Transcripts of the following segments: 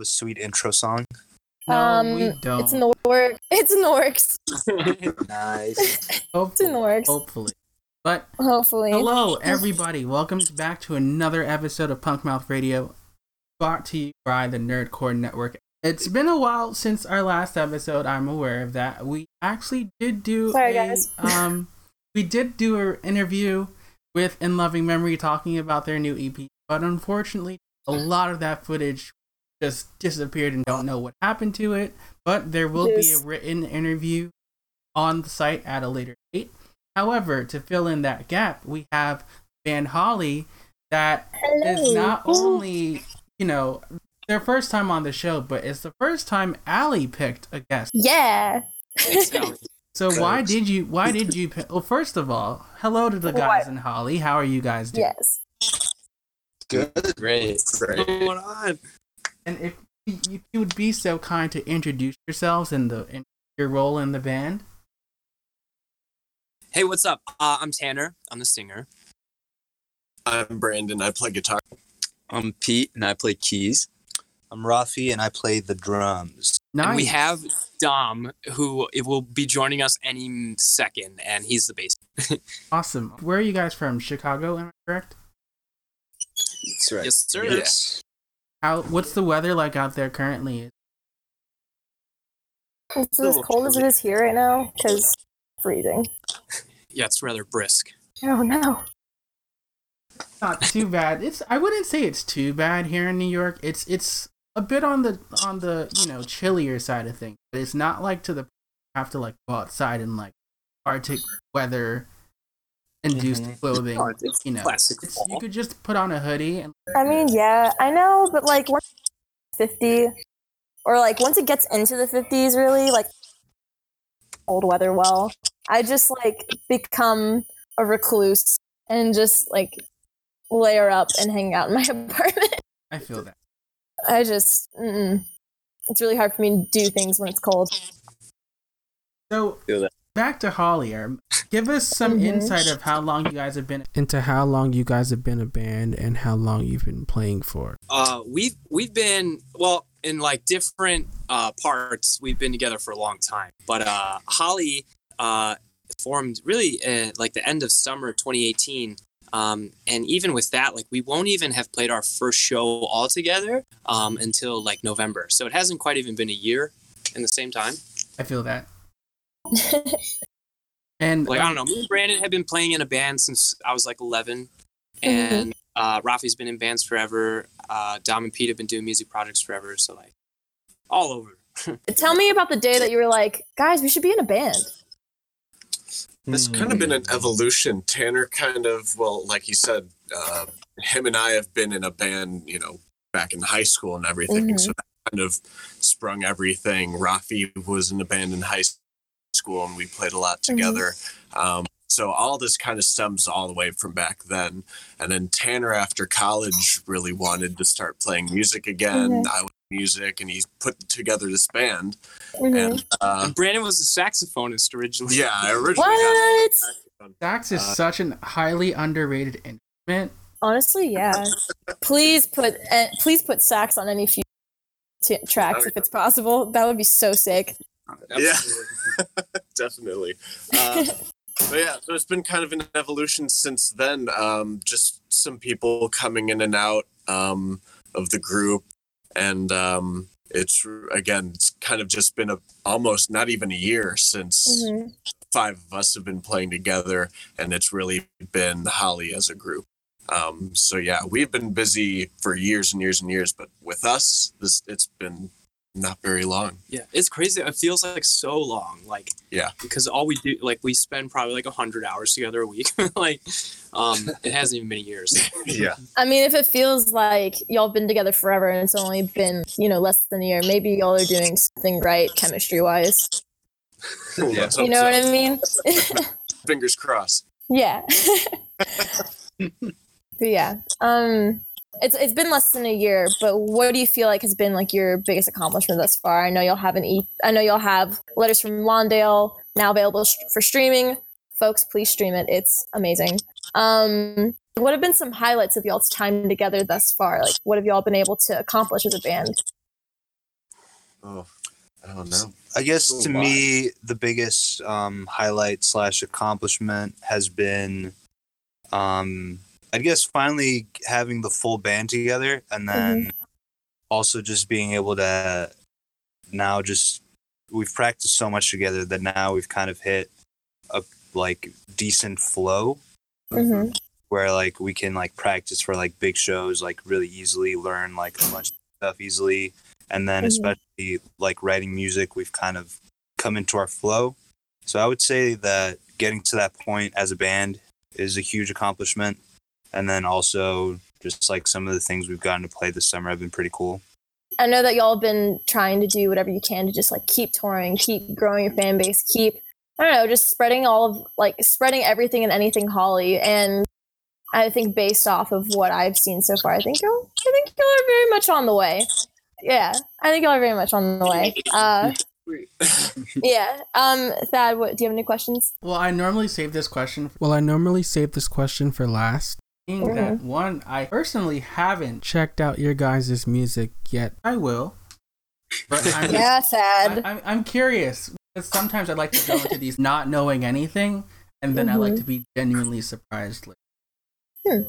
a sweet intro song. No, um, we don't. it's in the work. It's in the works. Nice. It's hopefully, in the works. hopefully. But Hopefully. hello, everybody. Welcome back to another episode of Punk Mouth Radio, brought to you by the Nerdcore Network. It's been a while since our last episode. I'm aware of that. We actually did do Sorry, a, guys. um, we did do an interview with In Loving Memory talking about their new EP, but unfortunately, a lot of that footage just disappeared and don't know what happened to it. But there will be a written interview on the site at a later date. However, to fill in that gap, we have Van Holly that is Hello. not only, you know, their first time on the show, but it's the first time Allie picked a guest. Yeah. So why did you why did you pick well first of all, hello to the guys What? in Holly. How are you guys doing? yes. Good. Great. Great. Going on? And if you, if you would be so kind to introduce yourselves and the and your role in the band. Hey, what's up? Uh, I'm Tanner. I'm the singer. I'm Brandon. I play guitar. I'm Pete and I play keys. I'm Rafi and I play the drums. Nice. And we have Dom, who it will be joining us any second, and he's the bass. awesome. Where are you guys from? Chicago, am I correct? That's right. Yes, sir. Yes. How what's the weather like out there currently? It's as cold as it is here right now because freezing. Yeah, it's rather brisk. Oh no. not too bad. It's I wouldn't say it's too bad here in New York. It's it's a bit on the on the you know chillier side of things, but it's not like to the have to like go outside in like Arctic weather induced Mhm. clothing. It's- it's you know, it's- you could just put on a hoodie and I mean, yeah, I know, but like once 50 or like once it gets into the 50s really, like cold weather well, I just like become a recluse and just like layer up and hang out in my apartment. I feel that. I just mm-mm. it's really hard for me to do things when it's cold. So Feel that. Back to Holly. Give us some Mhm. insight of how long you guys have been into how long you guys have been a band and how long you've been playing for. Uh, we've we've been well in like different uh, parts. We've been together for a long time, but uh, Holly uh, formed really uh, like the end of summer 2018. Um, and even with that, like we won't even have played our first show all together um, until like November. So it hasn't quite even been a year in the same time. I feel that. And Like I don't know, me and Brandon have been playing in a band since I was like 11, and uh, Rafi's been in bands forever. Uh, Dom and Pete have been doing music projects forever. So like all over. Tell me about the day that you were like, guys, we should be in a band. It's Hmm. kind of been an evolution. Tanner kind of, well, like you said, uh, him and I have been in a band, you know, back in high school and everything. Mhm. So that kind of sprung everything. Rafi was in a band in high school and we played a lot together. Um, so all this kind of stems all the way from back then. And then Tanner, after college, really wanted to start playing music again. I was music and he put together this band. Mhm. And uh, And Brandon was a saxophonist originally. yeah, I originally What? sax is Uh, such an highly underrated instrument. Honestly, yeah. please put uh, please put sax on any few t- tracks if it's possible. That would be so sick. Yeah. definitely. Uh, but yeah, so it's been kind of an evolution since then. Um, just some people coming in and out um, of the group, and um, it's again, it's kind of just been a almost not even a year since Mhm. five of us have been playing together, and it's really been Holly as a group. Um, so yeah, we've been busy for years and years and years, but with us, this it's been not very long. Yeah, it's crazy. It feels like so long. Like Yeah. because all we do, like we spend probably like hundred hours together a week. like, um, it hasn't even been years. Yeah. I mean, if it feels like y'all been together forever and it's only been you know less than a year, maybe y'all are doing something right chemistry wise. yeah. You know what I mean? Fingers crossed. yeah. but yeah. Um. It's, it's been less than a year, but what do you feel like has been like your biggest accomplishment thus far? I know y'all have an e- I know you'll have letters from Lawndale now available sh- for streaming. Folks, please stream it. It's amazing. Um, what have been some highlights of y'all's time together thus far? Like, what have y'all been able to accomplish as a band? Oh, I don't know. I guess to my. me, the biggest um, highlight slash accomplishment has been, um, I guess, finally having the full band together, and then also just being able to now just we've practiced so much together that now we've kind of hit a like decent flow. Mhm. where like we can like practice for like big shows like really easily learn like a bunch of stuff easily. And then Mhm. especially like writing music we've kind of come into our flow. So i would say that getting to that point as a band is a huge accomplishment and then also just like some of the things we've gotten to play this summer have been pretty cool I know that y'all have been trying to do whatever you can to just like keep touring, keep growing your fan base, keep I don't know, just spreading all of like spreading everything and anything Holly. And I think based off of what I've seen so far, I think y'all I think y'all are very much on the way. Yeah, I think y'all are very much on the way. Uh, yeah. Um, Thad, what do you have any questions? Well, I normally save this question. Well, I normally save this question for last. Being that one, I personally haven't checked out your guys' music yet. I will. But I'm, Yeah, sad. I, I'm, I'm curious because sometimes I like to go into these not knowing anything, and then I like Mhm. to be genuinely surprised. later. Hmm.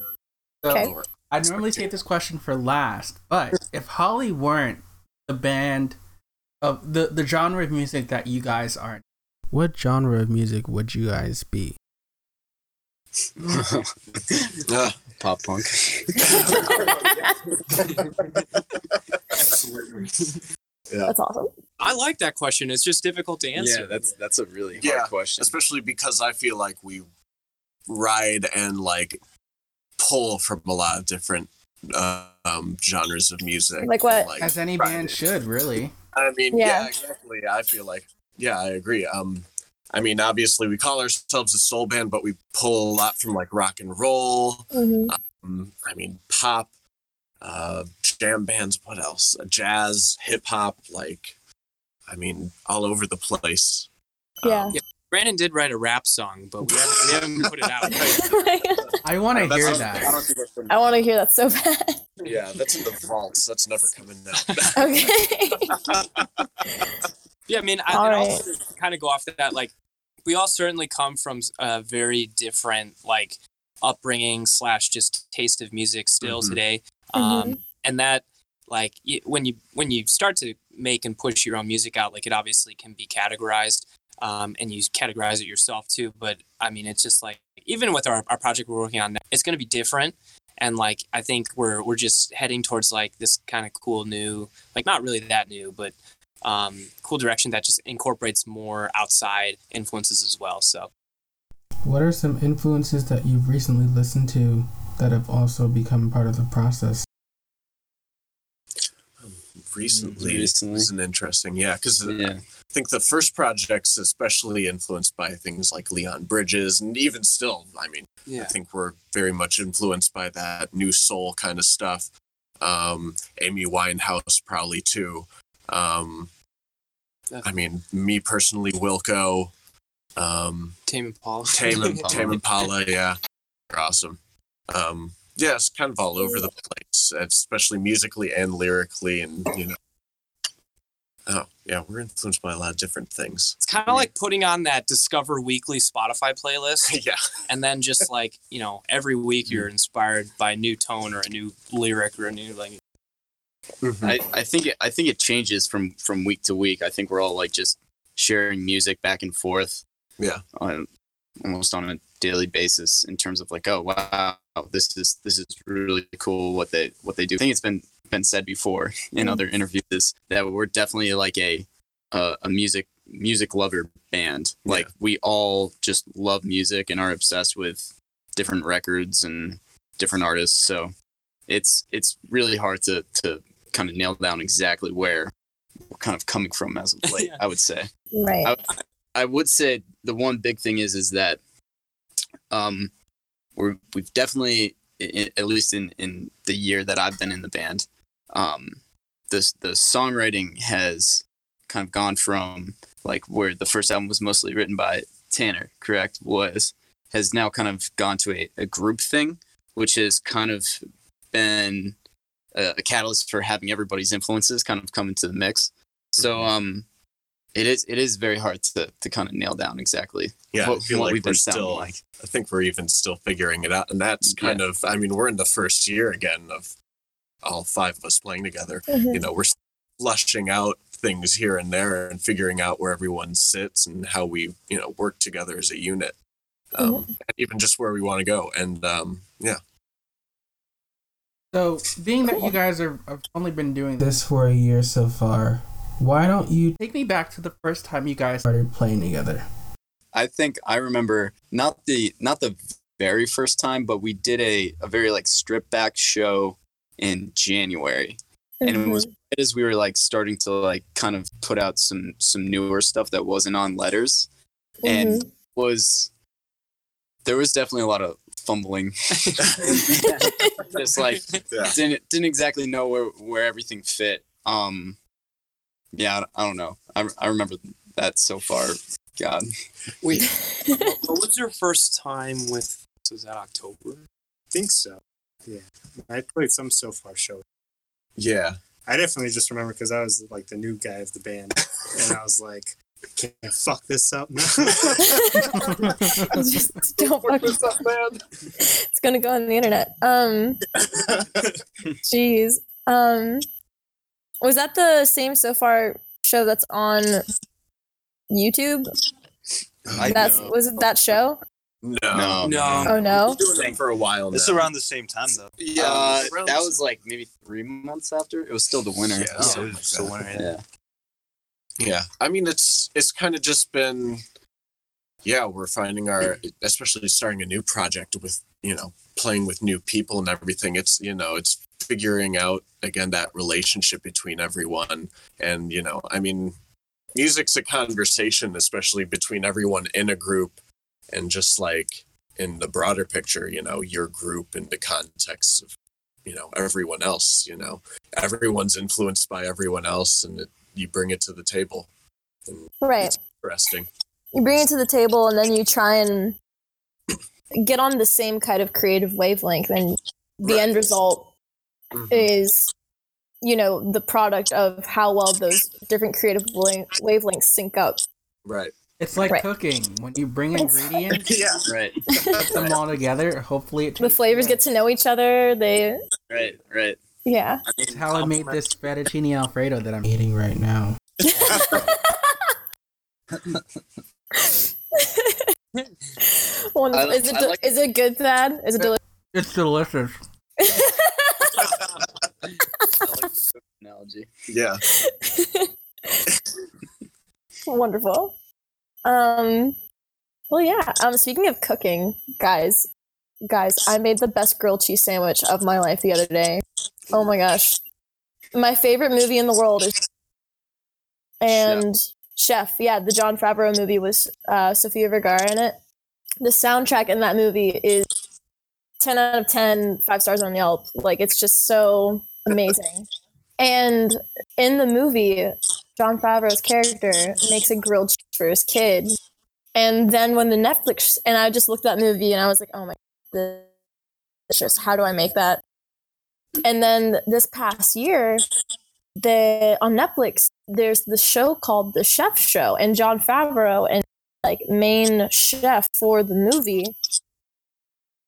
So, Okay. I normally save this question for last, but if Holly weren't the band of the the genre of music that you guys are, what genre of music would you guys be? Ah, pop punk yeah. That's awesome. I like that question. It's just difficult to answer. yeah that's that's a really hard Yeah, question especially because I feel like we ride and like pull from a lot of different uh, um, genres of music. Like what? As any Right. band should, really. I mean, Yeah. yeah. exactly. I feel like, yeah, I agree. Um, I mean, obviously, we call ourselves a soul band, but we pull a lot from like rock and roll. hmm Um, I mean, pop, uh, jam bands. What else? Uh, jazz, hip hop. Like, I mean, all over the place. Yeah. Um, Brandon did write a rap song, but we haven't, we haven't put it out. I want to hear that. don't think that's I want to hear that so bad. yeah, that's in the vaults. That's never coming out. okay. Yeah, I mean, I, All and right. also kind of go off that, like, we all certainly come from a very different, like, upbringing slash just taste of music still Mhm. today. Mhm. Um, and that, like, when you when you start to make and push your own music out, like, it obviously can be categorized, um, and you categorize it yourself too. But I mean, it's just like even with our, our project we're working on, now, it's going to be different. And like, I think we're we're just heading towards like this kind of cool new, like not really that new, but um, cool direction that just incorporates more outside influences as well. So What are some influences that you've recently listened to that have also become part of the process? recently, Recently. is an interesting, yeah, because yeah I think the first project's especially influenced by things like Leon Bridges, and even still, I mean, I think we're very much influenced by that new soul kind of stuff. Um, Amy Winehouse probably too. Um, I mean, me personally, Wilco, um, Tame Impala. Tame, Impala. Tame Impala, yeah, they're awesome. Um, yeah, it's kind of all over the place, especially musically and lyrically, and you know. Oh yeah, we're influenced by a lot of different things. It's kind of like putting on that Discover Weekly Spotify playlist, yeah, and then just like you know, every week you're inspired by a new tone or a new lyric or a new like. I, I think it, I think it changes from from week to week. I think we're all like just sharing music back and forth. Yeah. On, almost on a daily basis in terms of like, oh wow, this is this is really cool what they what they do. I think it's been been said before in Mhm. other interviews that we're definitely like a a, a music music lover band. Like we all just love music and are obsessed with different records and different artists. So it's it's really hard to to kind of nail down exactly where we're kind of coming from as of late. Yeah. I would say. Right. I, I would say the one big thing is is that um we're we've definitely i- i- at least in in the year that I've been in the band um this the songwriting has kind of gone from like where the first album was mostly written by Tanner correct was has now kind of gone to a, a group thing which has kind of been a, a catalyst for having everybody's influences kind of come into the mix So um, it is it is very hard to to kind of nail down exactly. Yeah, what- I feel what like we've we're been still. like. I think we're even still figuring it out, and that's kind of. I mean, we're in the first year again of all five of us playing together. Mhm. You know, we're flushing out things here and there and figuring out where everyone sits and how we, you know, work together as a unit. Um, and even just where we want to go, and um, yeah, So, being that you guys are have only been doing this for a year so far, why don't you take me back to the first time you guys started playing together? I think I remember not the not the very first time, but we did a a very like stripped back show in January, and it was Mhm. right as we were like starting to like kind of put out some some newer stuff that wasn't on letters, and was there was definitely a lot of fumbling, just like yeah. didn't didn't exactly know where where everything fit. Um, yeah, I, I don't know. I I remember that so far. God, Wait, what was your first time with? Was that October? think so. Yeah, I played some so far show. yeah. I definitely just remember because I was like the new guy of the band, and I was like, "Can't fuck this up now." Just don't fuck this up, man. It's gonna go on the internet. Um, jeez. Um, was that the same so far show that's on YouTube? I That's know. was it that show? No, No. No. Oh no. Doing it for a while now. It's around the same time though. yeah, around that was like maybe three months after. It was still the winter. Yeah. Oh, it was like so that. winter, yeah. Yeah. I mean it's it's kind of just been yeah, we're finding our especially starting a new project with, you know, playing with new people and everything. It's, you know, it's figuring out again that relationship between everyone and, you know, I mean music's a conversation especially between everyone in a group and just like in the broader picture, you know, your group in the context of you know everyone else you know everyone's influenced by everyone else and it, you bring it to the table and Right. it's interesting You bring it to the table and then you try and get on the same kind of creative wavelength, and the Right. end result Mhm. is you know the product of how well those different creative wavelengths sync up right It's like Right. cooking. When you bring It's- ingredients, yeah Right. put them all together, hopefully it the flavors good. get to know each other they Right. Right. Yeah That's how I made this fettuccine alfredo that I'm eating right now. Wonderful. Is it de- like- is it good Thad? is it delicious It's delicious. Like analogy. yeah wonderful um well yeah um speaking of cooking guys guys i made the best grilled cheese sandwich of my life the other day oh my gosh my favorite movie in the world is and chef, yeah the jon favreau movie was uh sofia vergara in it the soundtrack in that movie is 10 out of 10 five stars on yelp like it's just so amazing and in the movie Jon Favreau's character makes a grilled cheese for his kid. And then when the Netflix, and I just looked at that movie and I was like, oh my God, delicious. How do I make that? And then this past year, the on Netflix, there's the show called The Chef Show, and Jon Favreau and like main chef for the movie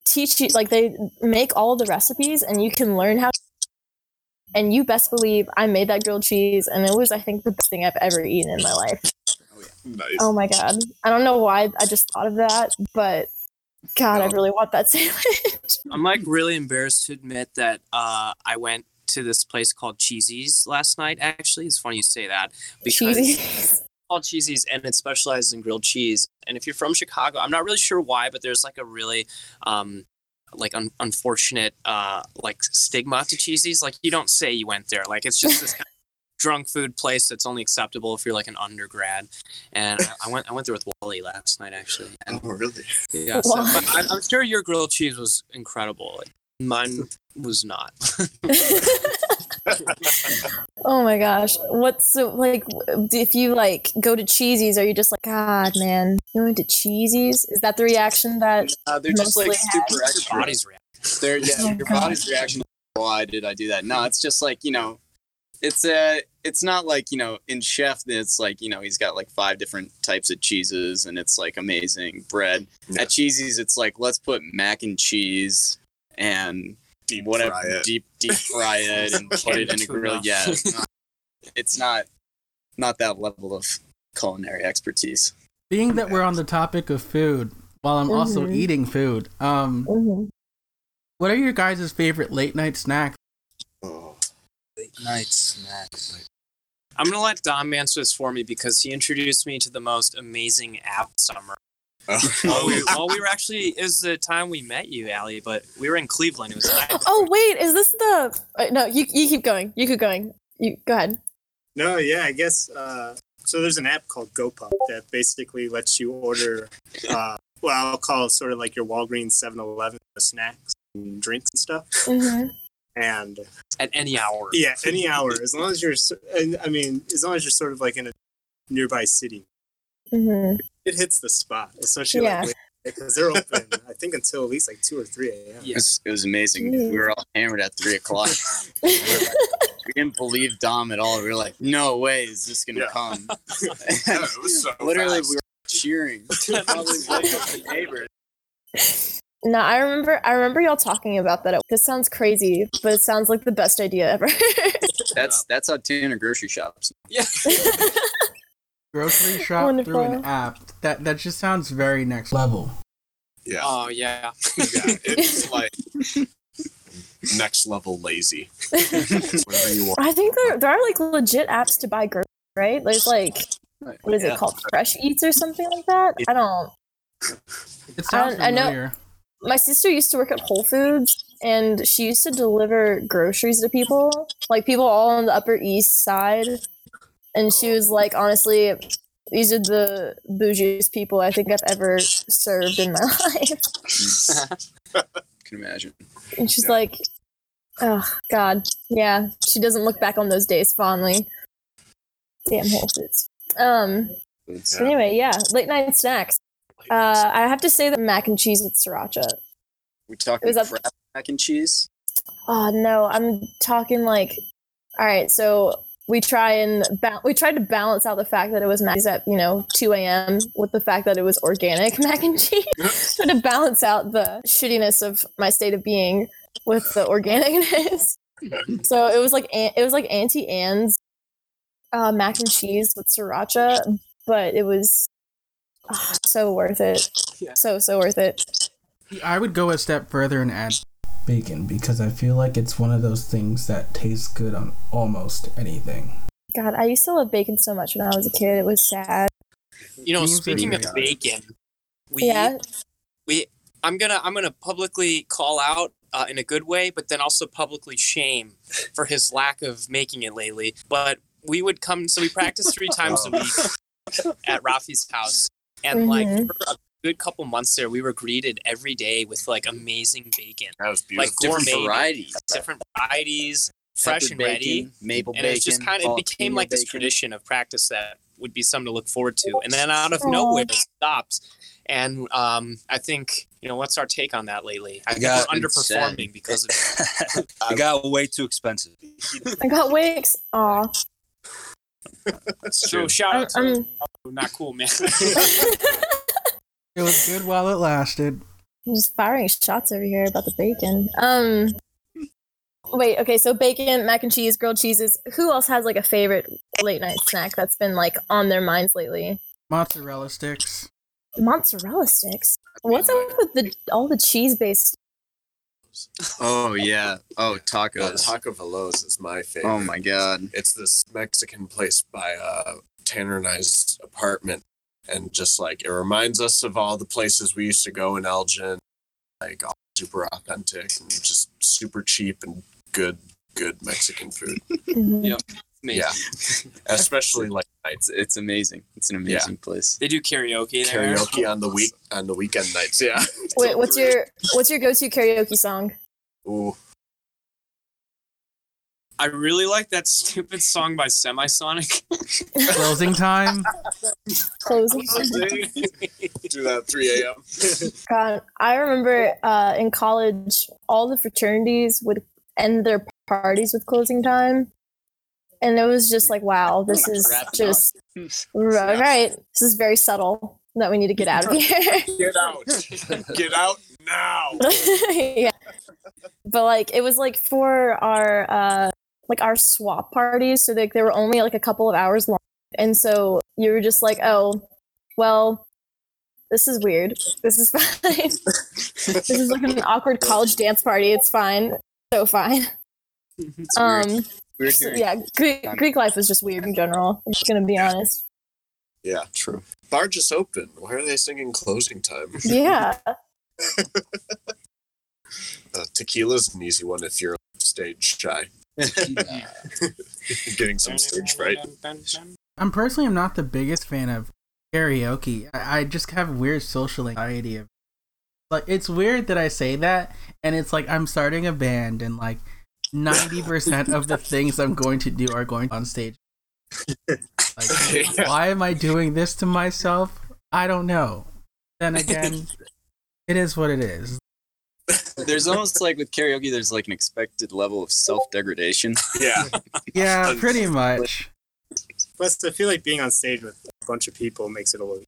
teach you like they make all the recipes and you can learn how and you best believe I made that grilled cheese, and it was, I think, the best thing I've ever eaten in my life. Oh, yeah. nice Oh my god! I don't know why I just thought of that, but God, I really want that sandwich. I'm like really embarrassed to admit that uh, I went to this place called Cheesie's last night. Actually, it's funny you say that because it's called Cheesie's and it specializes in grilled cheese. And if you're from Chicago, I'm not really sure why, but there's like a really um, like un- unfortunate uh, like stigma to Cheesie's. Like you don't say you went there. Like it's just this kind of drunk food place that's only acceptable if you're like an undergrad. And I, I went I went there with Wally last night actually. And oh really yeah, so, but I, I'm sure your grilled cheese was incredible. Like, mine was not. oh my gosh! What's so, like if you like go to Cheesie's, are you just like God, man? You went to Cheesie's? Is that the reaction that? Uh, they're just like Mostly super Your body's reaction. They're yeah, Oh, your God. body's reaction. Why did I do that? No, it's just like you know, it's uh it's not like you know in chef it's like you know he's got like five different types of cheeses and it's like amazing bread Yeah. at cheesie's it's like let's put mac and cheese and Deep whatever fry it. deep deep fry it and put it in a Tuna. grill yeah it's not, it's not not that level of culinary expertise Being that we're on the topic of food, while I'm also Mhm. eating food, um, Mhm. what are your guys' favorite late night snacks? Oh. Late night snacks. I'm gonna let Dom answer this for me because he introduced me to the most amazing app summer. Well, we, well, we were actually it was the time we met you, Allie, but we were in Cleveland. It was the Oh wait, is this the? uh, No, you you keep going. You keep going. You go ahead. No, yeah, I guess. Uh, so there's an app called GoPuff that basically lets you order. Uh, well, I'll call it sort of like your Walgreens 7-Eleven snacks and drinks and stuff. hmm And at any hour. yeah, any hour, as long as you're. and, I mean, as long as you're sort of like in a nearby city, hmm it hits the spot, especially Yeah. like because they're open. I think until at least like two or three a.m. it was, it was amazing we were all hammered at three o'clock we didn't believe dom at all we were like no way is this gonna Yeah. come Yeah, it was so literally fast. we were cheering probably wake up the neighbors No, I remember. I remember y'all talking about that. This sounds crazy, but it sounds like the best idea ever. That's that's how Tanner grocery shops. Grocery shop through an app. That that just sounds very next level. yeah, Oh yeah. yeah, it's like next level lazy. Whatever you want. I think there there are like legit apps to buy groceries, right? There's like what is Yeah. it called, Fresh Eats or something like that. I don't. It sounds I know- familiar. My sister used to work at Whole Foods, and she used to deliver groceries to people, like people all on the Upper East Side. And she was like, honestly, these are the bougiest people I think I've ever served in my life. Can imagine. And she's Yeah. like, oh God, yeah. She doesn't look back on those days fondly. Damn Whole Foods. Um. So Anyway, yeah, late night snacks. Uh, I have to say the mac and cheese with sriracha. We talking Was that- mac and cheese? Oh no, I'm talking like, all right. So we try and ba- we tried to balance out the fact that it was mac at you know 2 a.m. with the fact that it was organic mac and cheese. Try to balance out the shittiness of my state of being with the organicness. so it was like it was like Auntie Anne's uh, mac and cheese with sriracha, but it was ah, so worth it. Yeah. So so worth it. I would go a step further and add bacon because I feel like it's one of those things that tastes good on almost anything. God, I used to love bacon so much when I was a kid. It was sad. You know, Beans speaking of good. bacon, we yeah. we I'm gonna I'm gonna publicly call out uh, in a good way, but then also publicly shame for his lack of making it lately. But we would come, so we practiced three times a week at Rafi's house, and like Mhm. for a good couple months there, we were greeted every day with like amazing bacon, That was like beautiful. Different gourmet varieties. different varieties, fresh Pepper and ready. bacon, maple and bacon. it's just kind of it became jalapeno like this bacon. tradition of practice that would be something to look forward to and then out of Aw. nowhere it stopped and um, i think you know what's our take on that lately i think got we're it's sad. underperforming because of it got way too expensive. I got wigs. Aw. That's so true. shout I'm, out to I'm, not cool man It was good while it lasted. I'm just firing shots over here about the bacon. Um, wait, okay, so bacon, mac and cheese, grilled cheeses. Who else has like a favorite late night snack that's been like on their minds lately? Mozzarella sticks. Mozzarella sticks. What's up with the all the cheese based? Oh yeah. Oh Uh, tacos. Taco Veloz is my favorite. Oh my god. It's this Mexican place by uh, Tanner and I's apartment, and just like it reminds us of all the places we used to go in Elgin, like all super authentic and just super cheap and good, good Mexican food. Mhm. Yeah. Amazing. Yeah, especially like It's it's amazing. It's an amazing place. they do karaoke there karaoke on the week on the weekend nights. Yeah. Wait, what's your what's your go to karaoke song? Ooh, i really like that stupid song by semisonic Closing time. Closing. Time. Do that at 3 a.m. God, I remember uh, in college, all the fraternities would end their parties with closing time, and it was just like, wow, this is Wrap it up. just right. right. This is very subtle that we need to get out of here. Get out. Get out now. yeah. But like it was like for our uh like our swap parties, so like they were only like a couple of hours long. And so you were just like, oh, well, this is weird. This is fine. this is like an awkward college dance party. It's fine. So fine. It's. Um Weird so, hearing. yeah, Greek, Greek life is just weird in general. I'm just gonna be honest. Yeah. True. Bar just opened. Why are they singing closing time? Yeah. Uh, tequila's an easy one if you're stage shy. Getting some stage fright. I'm personally I'm not the biggest fan of karaoke. I, I just have weird social anxiety of like it's weird that I say that and it's like I'm starting a band and like 90% of the things I'm going to do are going on stage. Like why am I doing this to myself? I don't know. Then again, it is what it is. There's almost like with karaoke, there's like an expected level of self degradation. Yeah. Yeah, pretty much. Plus, I feel like being on stage with a bunch of people makes it a little.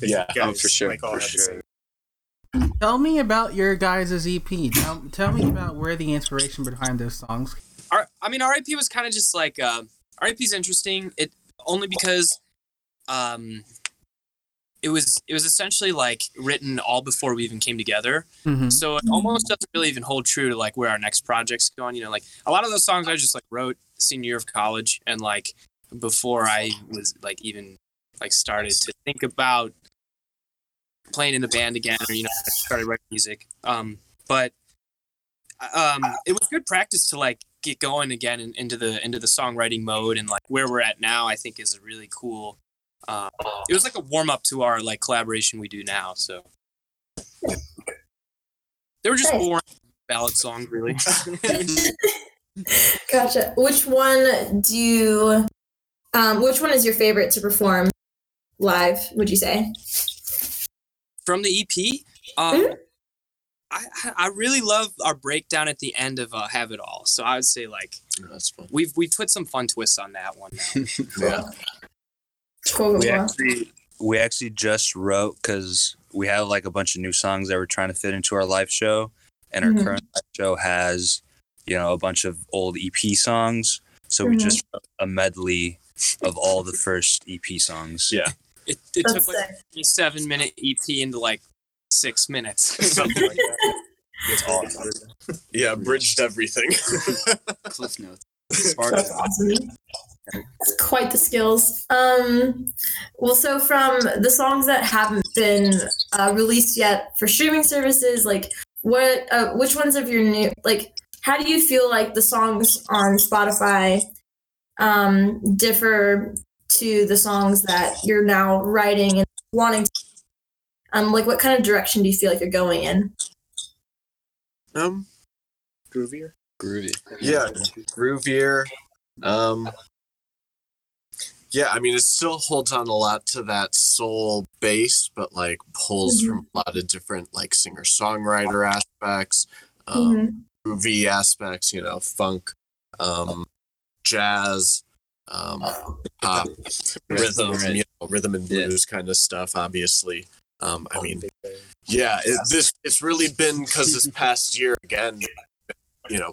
Yeah, you oh, for sure, Like all for sure. Tell me about your guys' EP. Tell, tell me about where the inspiration behind those songs. R- I mean, RIP was kind of just like uh, RIP is interesting. It only because um, it was it was essentially like written all before we even came together. Mhm. So it almost doesn't really even hold true to like where our next project's going. You know, like a lot of those songs I just like wrote senior year of college and like before I was like even like started to think about playing in the band again or you know I started writing music. Um, but um, it was good practice to like get going again in, into the into the songwriting mode and like where we're at now. I think is a really cool. Uh, it was like a warm up to our like collaboration we do now. So they were just Nice. boring ballad songs, really. Gotcha. Which one do you um which one is your favorite to perform live, would you say? From the EP, um, I I really love our breakdown at the end of uh, "Have It All." So I would say like That's fun. we've we've put some fun twists on that one. Yeah. Cool. We actually we actually just wrote because we have like a bunch of new songs that we're trying to fit into our live show, and our Mhm. current live show has you know a bunch of old EP songs. So we Mhm. just wrote a medley of all the first EP songs. Yeah. It, it That's took like a seven minute EP into like six minutes. Something like that. It's awesome. Yeah, bridged everything. Cliff notes. That's awesome. Quite the skills. Um, well, so from the songs that haven't been uh, released yet for streaming services, like what, uh, which ones of your new, like, how do you feel like the songs on Spotify um, differ to the songs that you're now writing and wanting to? Um, like, what kind of direction do you feel like you're going in? um, groovier. Groovy. Yeah, groovier. Um, yeah, I mean, it still holds on a lot to that soul base, but like pulls Mhm. from a lot of different like singer songwriter aspects, um, Mhm. groovy aspects, you know, funk, um, jazz, um, pop, rhythm, Right. you know, rhythm and Yeah. blues kind of stuff. Obviously, um, I mean, yeah, it, this it's really been because this past year again, you know,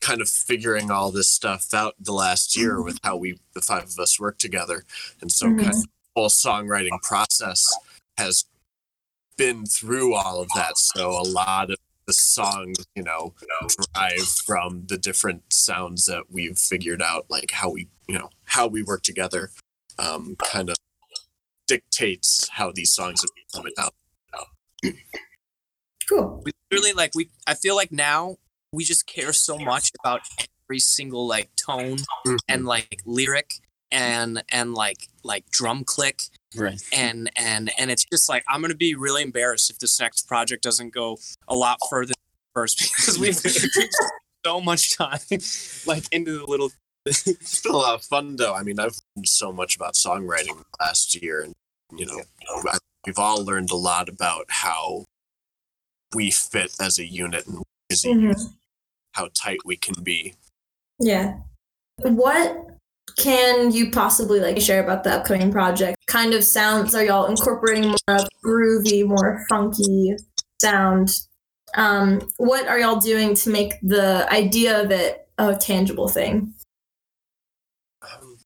kind of figuring all this stuff out the last year with how we the five of us work together, and so Mhm. kind of whole songwriting process has been through all of that. So a lot of the songs, you know, drive from the different sounds that we've figured out, like how we, you know, how we work together, um, kind of dictates how these songs have been coming out. Cool. we literally like we i feel like now we just care so much about every single like tone and like lyric and and like like drum click Right. and and and it's just like i'm gonna be really embarrassed if this next project doesn't go a lot further than first because we've we've so much time like into the little It's been a lot of fun, though. I mean, I've learned so much about songwriting last year, and you know, I, we've all learned a lot about how we fit as a unit and as a Mhm. unit, how tight we can be. Yeah. What can you possibly like share about the upcoming project? Kind of sounds are y'all incorporating more of groovy, more funky sound? Um, what are y'all doing to make the idea of it a tangible thing? Um,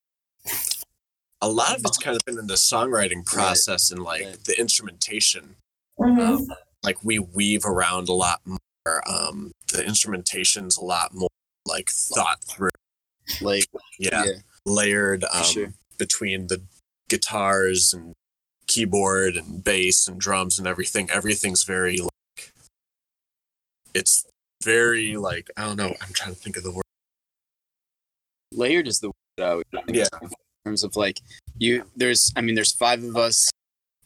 a lot of it's kind of been in the songwriting process and like Right. the instrumentation. Mhm. Like we weave around a lot more. Um, the instrumentation's a lot more like thought through. Like Yeah, yeah, layered um, sure. between the guitars and keyboard and bass and drums and everything. Everything's very like it's very like I don't know. I'm trying to think of the word. layered is the word I would Yeah. in terms of like you there's I mean there's five of us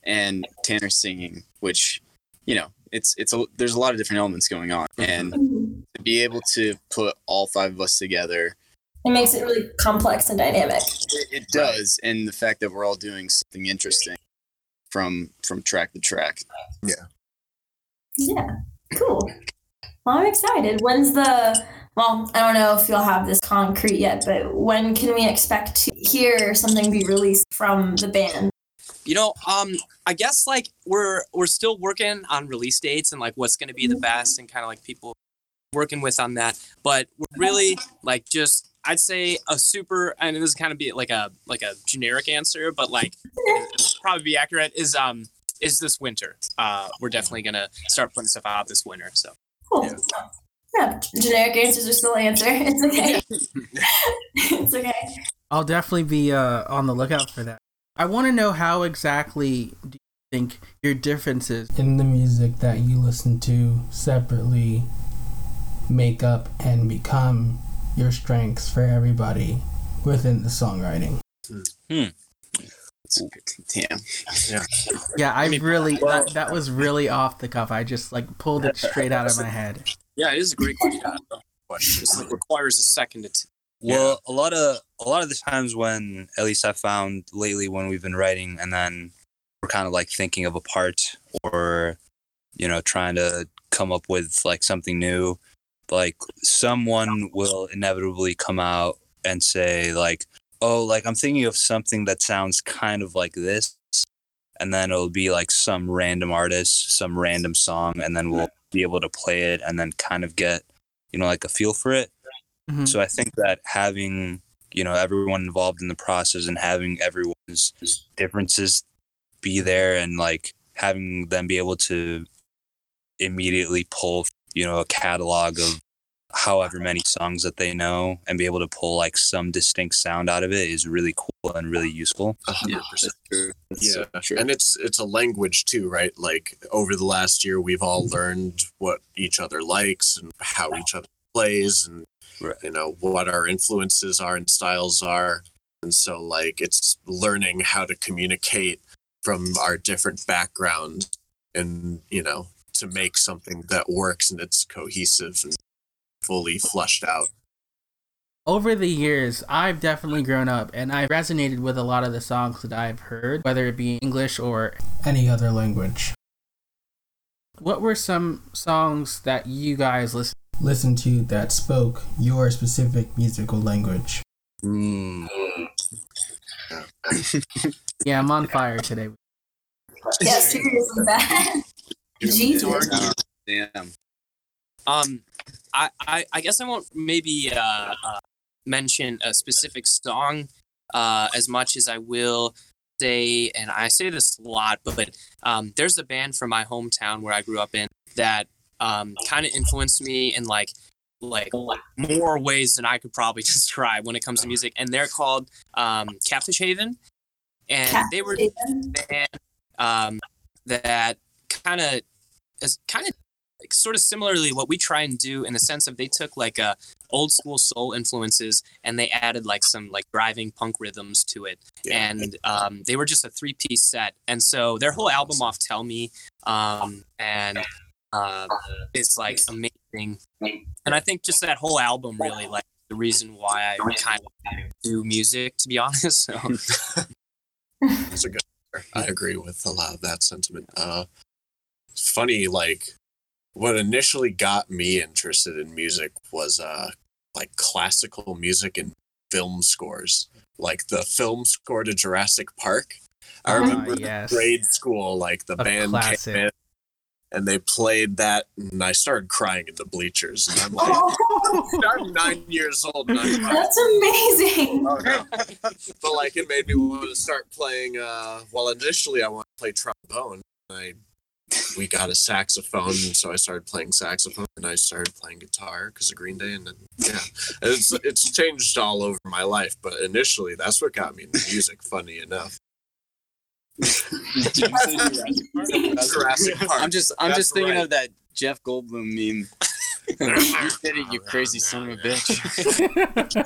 and Tanner singing, which you know it's it's a there's a lot of different elements going on, and Mhm. to be able to put all five of us together, It makes it really complex and dynamic. it, it does, and the fact that we're all doing something interesting from from track to track. Yeah. Yeah, cool. Well, I'm excited. When's the? Well, I don't know if you'll have this concrete yet, but when can we expect to hear something be released from the band? You know, um, I guess like we're we're still working on release dates and like what's going to be the best and kind of like people working with on that. But we're really like just I'd say a super and this is kind of be like a like a generic answer, but like it'll probably be accurate is um is this winter. Uh, we're definitely gonna start putting stuff out this winter. So Cool. Yeah, generic answers are still answer. It's okay. it's okay. I'll definitely be uh, on the lookout for that. I want to know how exactly do you think your differences in the music that you listen to separately make up and become your strengths for everybody within the songwriting. Hmm. Damn. Yeah, I I really that, that was really off the cuff. I just like pulled it straight out of my head. yeah, it is a great question. Question. Just like requires a second to. T- Well, a lot of a lot of the times when at least I found lately when we've been writing and then we're kind of like thinking of a part or you know trying to come up with like something new, like someone will inevitably come out and say like, "Oh, like I'm thinking of something that sounds kind of like this." And then it'll be like some random artist, some random song, and then we'll be able to play it and then kind of get, you know, like a feel for it. Mhm. So I think that having you know everyone involved in the process and having everyone's differences be there and like having them be able to immediately pull you know a catalog of however many songs that they know and be able to pull like some distinct sound out of it is really cool and really useful. A hundred Yeah, percent. that's true. Yeah, so true. and it's it's a language too, right? Like over the last year, we've all learned what each other likes and how each other plays, and Right. you know what our influences are and styles are. And so, like, it's learning how to communicate from our different backgrounds, and you know, to make something that works and it's cohesive and fully flushed out. Over the years, I've definitely grown up and I've resonated with a lot of the songs that I've heard, whether it be English or any other language. What were some songs that you guys listen listen to that spoke your specific musical language? Mm. Yeah, I'm on fire today. Yeah, seriously, that. Jesus. Damn. Um, I, I, I guess I won't maybe uh, uh, mention a specific song uh, as much as I will say, and I say this a lot, but um, there's a band from my hometown where I grew up in that um, kind of influenced me in like like more ways than I could probably describe when it comes to music, and they're called um, Catfish Haven, and they were band um, that kind of is kind of like sort of similarly what we try and do in the sense of they took like uh, old school soul influences and they added like some like driving punk rhythms to it Yeah. and um, they were just a three piece set and so their whole album off tell me um, and uh, is like amazing and i think just that whole album really like the reason why i kind of do music to be honest so That's a good. I agree with a lot of that sentiment. Uh, it's funny, like what initially got me interested in music was uh, like classical music and film scores, like the film score to Jurassic Park. I Ah, remember yes. grade school, like the A band classic. came in and they played that, and I started crying in the bleachers. And I'm like, Oh, I'm nine years old, and I'm that's amazing. Oh, no. but like it made me want to start playing. Uh, well, initially I wanted to play trombone. I we got a saxophone, so I started playing saxophone, and I started playing guitar because of Green Day, and then yeah, it's it's changed all over my life. But initially, that's what got me into music. Funny enough, Jurassic Park. I'm just I'm That's just thinking right. of that Jeff Goldblum meme. you did it, you crazy son of a bitch.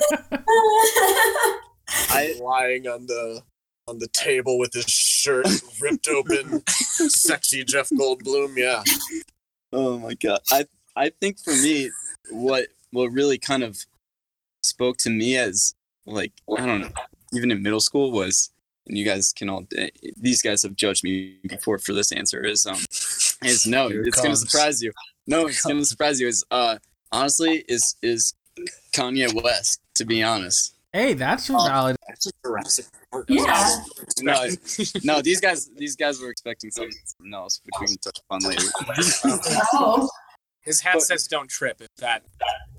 I lying on the on the table with his shirt ripped open, sexy Jeff Goldblum. Yeah, Oh my god. I I think for me, what what really kind of spoke to me as like I don't know, even in middle school was, and you guys can all eh, these guys have judged me before for this answer is um is no, Here it it's gonna surprise you. No, it's gonna surprise you. Is uh honestly is is Kanye West to be honest. Hey, that's valid. that's a Jurassic Park. Yeah. No, no, these guys these guys were expecting something else, which we can touch upon later. oh. His hat But- says "Don't trip." If that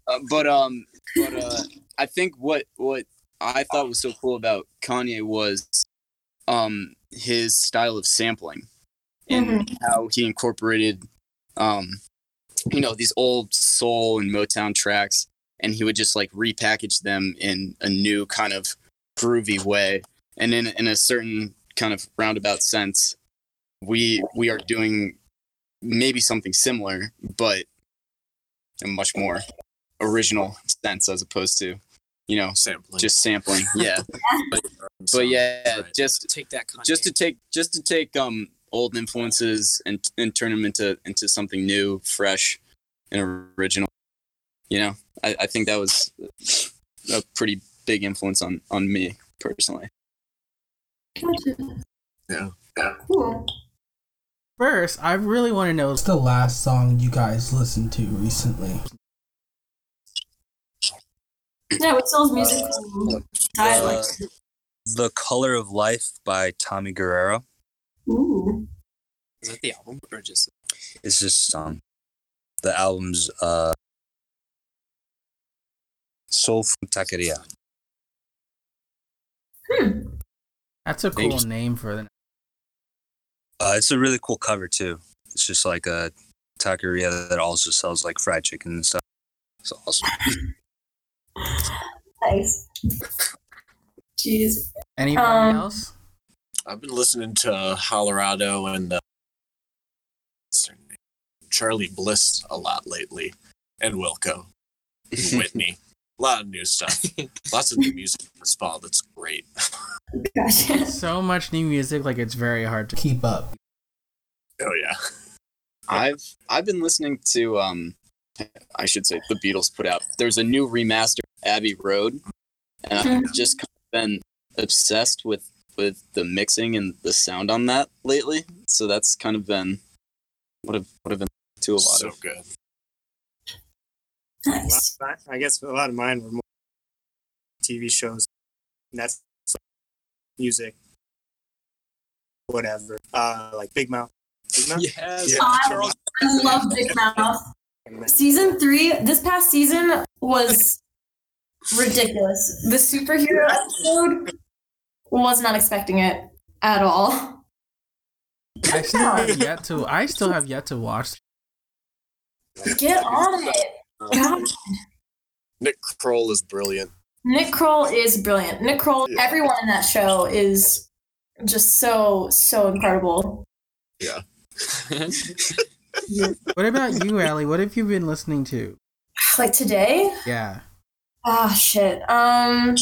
Uh, but um, but uh, I think what what I thought was so cool about Kanye was um his style of sampling and how he incorporated um you know these old soul and Motown tracks and he would just like repackage them in a new kind of groovy way and in in a certain kind of roundabout sense we we are doing maybe something similar but a much more original sense as opposed to you know sampling. just sampling yeah but yeah Right. just take that. Kanye. just to take just to take um old influences and and turn them into into something new fresh and original you know i, I think that was a pretty big influence on on me personally Yeah. Cool. First, I really want to know What's the last song you guys listened to recently? Yeah, what sells music? I like. The Color of Life by Tommy Guerrero. Ooh. Is that the album or just? It's just um the album's uh Soul Food Taqueria. Hmm. that's a cool name for the. Uh it's a really cool cover too. It's just like a taqueria that also sells like fried chicken and stuff. It's awesome. Nice. Jeez. Anybody Um, else? I've been listening to Colorado and uh, what's their name? Charly Bliss a lot lately, and Wilco, and Whitney. A lot of new stuff. Lots of new music this fall. That's great. Gotcha. So much new music, like it's very hard to. Keep up. Oh yeah. i've i've been listening to um i should say the beatles put out there's a new remaster abbey road and i've just kind of been obsessed with with the mixing and the sound on that lately so that's kind of been what i've what i've been to a lot So of good. A lot Nice. of I guess a lot of mine were more TV shows, Netflix, music, whatever. Uh, like Big Mouth. Big Mouth. Yes. Yeah. I I love Big Mouth. Season three, this past season was ridiculous. The superhero episode was not expecting it at all. I still have yet to. I still have yet to watch. Get on it. God. Nick Kroll is brilliant. Nick Kroll is brilliant. Nick Kroll, Yeah. everyone in that show is just so, so incredible. Yeah. what about you, Allie? What have you been listening to? Like today, Yeah. Ah, shit. Um,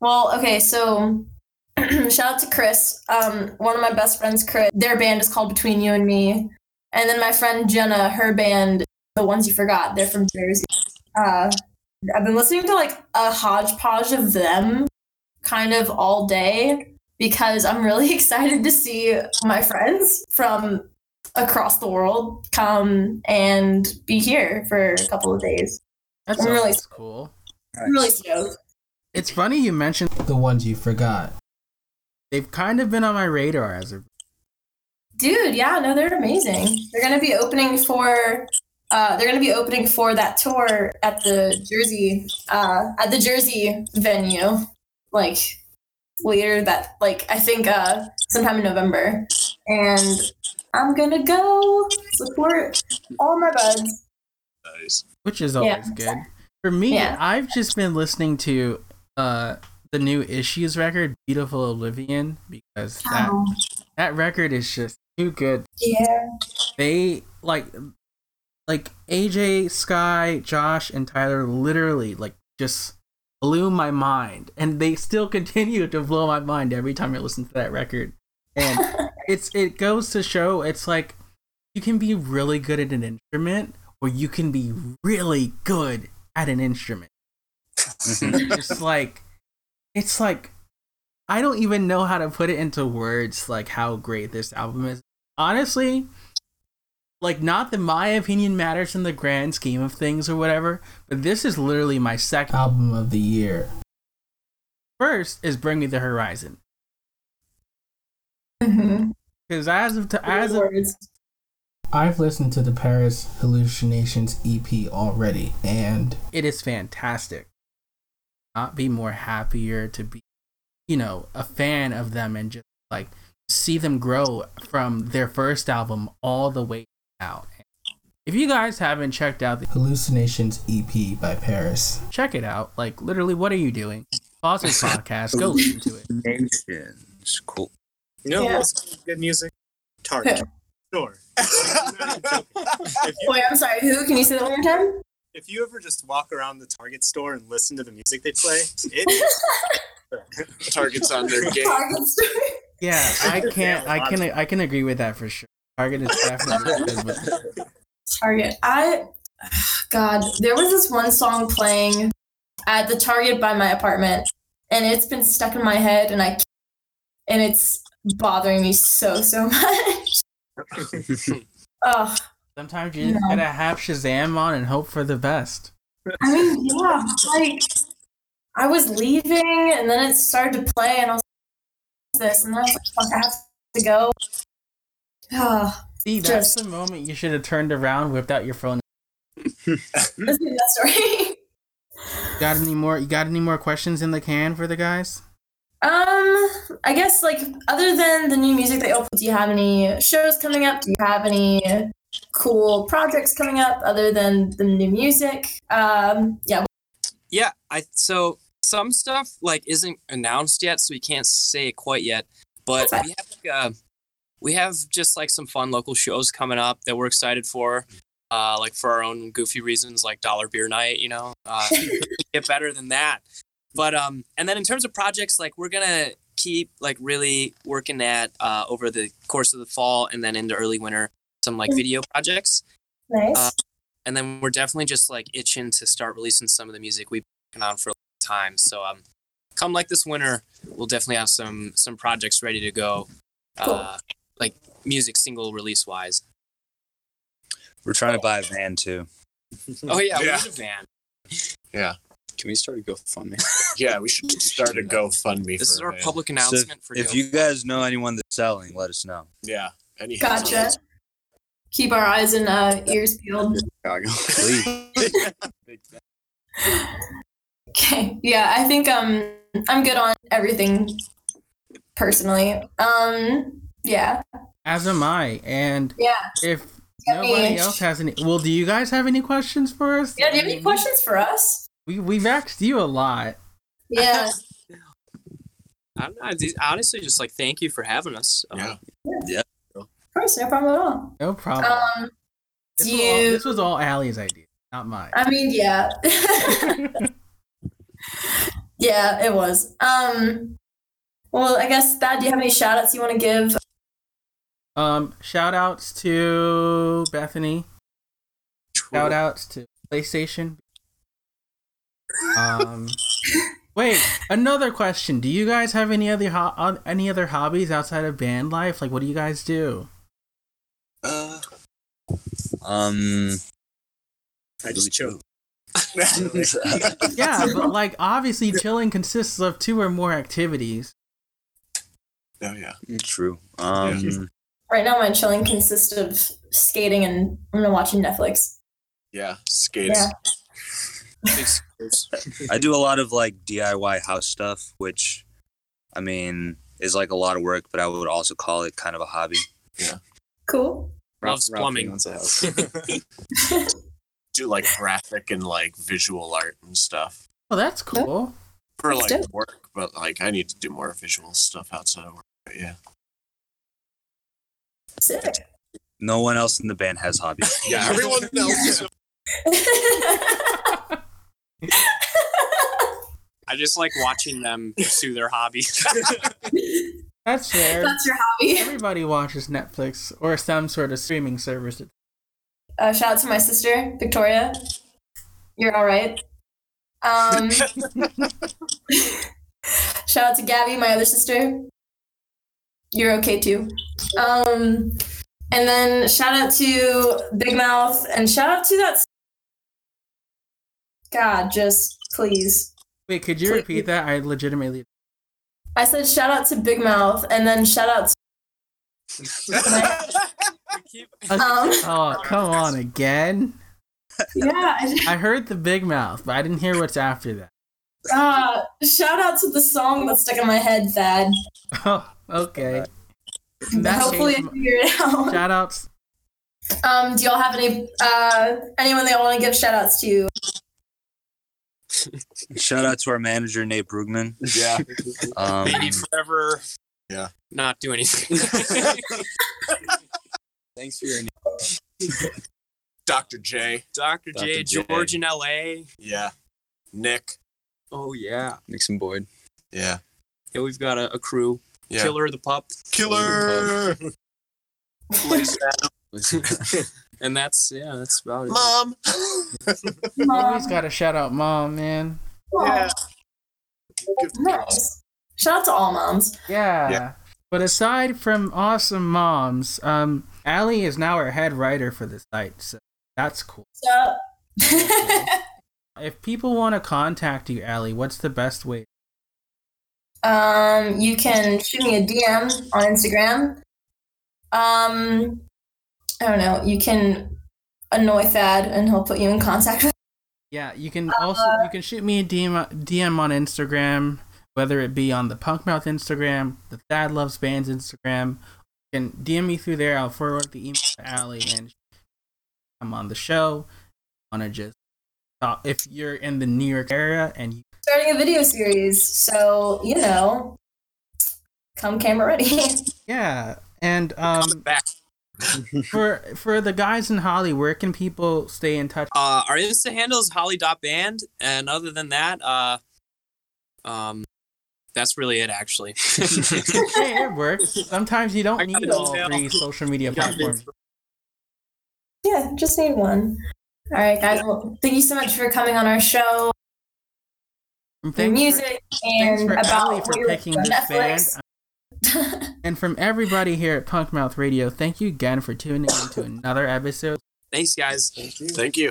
well, okay, so shout out to Chris. Um, one of my best friends, Chris. Their band is called Between You and Me, and then my friend Jenna, her band, The Ones You Forgot. They're from Jersey. Uh, I've been listening to like a hodgepodge of them, kind of all day, because I'm really excited to see my friends from across the world come and be here for a couple of days. That's I'm really- cool. I'm really stoked. it's funny you mentioned The ones you forgot. they've kind of been on my radar as a Dude, yeah, no, they're amazing. They're gonna be opening for uh they're gonna be opening for that tour at the Jersey uh at the Jersey venue like later that like I think uh sometime in November. And I'm gonna go support all my buds. Nice. which is Yeah. always good. For me, Yeah. I've just been listening to uh the new Issues record, Beautiful Oblivion, because that Oh, that record is just too good. yeah. They like like AJ, Sky, Josh, and Tyler literally like just blew my mind, and they still continue to blow my mind every time I listen to that record. And it's it goes to show it's like you can be really good at an instrument or you can be really good at an instrument. Mm-hmm. it's like it's like I don't even know how to put it into words like how great this album is. Honestly, like not that my opinion matters in the grand scheme of things or whatever, but this is literally my second Album of the year. first is Bring Me the Horizon. Mhm. Because as of to, as of I've listened to the PVRIS Hallucinations EP already, and it is fantastic. Not be more happier to be, you know, a fan of them and just like see them grow from their first album all the way out. If you guys haven't checked out the Hallucinations EP by PVRIS. check it out. Like literally, what are you doing? Pause this podcast, go listen to it. Nations. Cool. You know Yeah. who good music? Target. Sure. if, you, Wait, I'm sorry, who? Can you say that one more time? if you ever just walk around the Target store and listen to the music they play, it Target's on their game. Target store. Yeah, I can't. I can. I can agree with that for sure. Target is definitely good, but Target. I God, there was this one song playing at the Target by my apartment, and it's been stuck in my head, and I and it's bothering me so so much. oh, sometimes you just No. gotta have Shazam on and hope for the best. I mean, yeah, like I was leaving, and then it started to play, and I was like, this, and then I was like, fuck, I have to go. Oh, See, that's Just- the moment you should have turned around, whipped out your phone. let's do that story. Got any more? You got any more questions in the can for the guys? Um, I guess like other than the new music that you'll do you have any shows coming up? Do you have any cool projects coming up other than the new music? Um, yeah. Yeah, I so some stuff like isn't announced yet, so we can't say it quite yet. But we have like, uh, we have just like some fun local shows coming up that we're excited for. Uh, like for our own goofy reasons, like Dollar Beer Night, you know, uh, get better than that. But um, and then in terms of projects, like we're gonna keep like really working at uh over the course of the fall and then into early winter some like video projects Nice. Uh, and then we're definitely just like itching to start releasing some of the music we've been working on for a long time. So um, come like this winter, we'll definitely have some some projects ready to go, uh, like music single release wise. We're trying to buy a van too. Oh yeah, we Yeah. need a van. Yeah. Can we start a GoFundMe? Yeah, we should start a GoFundMe. This for is our van. public So announcement for if Go. you guys know anyone that's selling, let us know. Yeah. Any gotcha. Keep our eyes and uh, ears peeled. Chicago. Please. Okay. Yeah, I think um I'm good on everything personally. Um, yeah. As am I. And Yeah. if nobody else has any, well, do you guys have any questions for us? Yeah. Do you have any questions for us? We we've asked you a lot. Yeah. I don't know, I honestly, just like thank you for having us. Uh, Yeah. Of course, no problem at all. No problem. Um, this, do was all, you? this was all Allie's idea, not mine. I mean, yeah. yeah, it was. Um, well, I guess Thad, do you have any shout outs you want to give? Um, shout outs to Bethany. Shout outs to PlayStation. Um, wait, another question. Do you guys have any other ho- uh, any other hobbies outside of band life? Like, what do you guys do? Uh, Um, I just chill. Yeah, but like obviously chilling consists of two or more activities. oh yeah. True. Um, Right now, my chilling consists of skating and I'm gonna watching Netflix. Yeah. Skates. Yeah. I do a lot of like DIY house stuff, which I mean is like a lot of work, but I would also call it kind of a hobby. Yeah. Cool. Loves plumbing. owns a house. Do like graphic and like visual art and stuff Oh, that's cool. for That's like dope. work, but like I need to do more visual stuff outside of work. But yeah. Sick. No one else in the band has hobbies. Yeah. Everyone else. I just like watching them pursue their hobbies. That's fair. That's your hobby. Everybody watches Netflix or some sort of streaming service. Uh, shout out to my sister, Victoria. You're all right. Um, shout out to Gabby, my other sister. You're okay too. Um, and then shout out to Big Mouth and shout out to that. God, just please. Wait, could you repeat that? I legitimately. I said shout out to Big Mouth and then shout out to. Um, Oh, come on again. yeah, I- I heard the big mouth, but I didn't hear what's after that. uh, shout out to the song that's stuck in my head, Thad. Oh, okay. In that Hopefully, I figure it out. shout outs. Um, do y'all have any uh anyone that y'all want to give shout outs to? Shout out to our manager Nate Brugman. yeah. Um, They forever. Yeah. Not do anything. Thanks for your Dr. J. Dr. J, Dr. J. George in LA. Yeah. Nick. Oh yeah. Nixon Boyd. Yeah. Yeah, we've got a, a crew. Yeah. Killer the pup. Killer. And that's yeah, that's about it. Mom. Always got to shout out mom, man. Yeah. Nice. Shout out to all moms. Yeah. Yeah. But aside from awesome moms, um, Allie is now our head writer for the site, so that's cool. So, If people want to contact you, Allie, what's the best way? Um, you can shoot me a DM on Instagram. Um, I don't know. You can annoy Thad, and he'll put you in contact with. Yeah, you can also you can shoot me a DM DM on Instagram, whether it be on the Punk Mouth Instagram, the Thad Loves Bands Instagram. You can DM me through there. I'll forward the email to Allie, and I'm on the show. Want to just talk if you're in the New York area and you Starting a video series, so you know, come camera ready. yeah, and um Back. for for the guys in Holly, where can people stay in touch? Uh, our Insta handle is holly.band. And other than that, uh, um, that's really it, actually. hey, it works. Sometimes you don't I need all email. three social media platforms. yeah, just need one. All right, guys. Well, thank you so much for coming on our show. And Your thanks for- music Thanks and for about Allie for you're picking on this band. Netflix. And from everybody here at Punk Mouth Radio, thank you again for tuning in to another episode. Thanks, guys. Thank you. Thank you.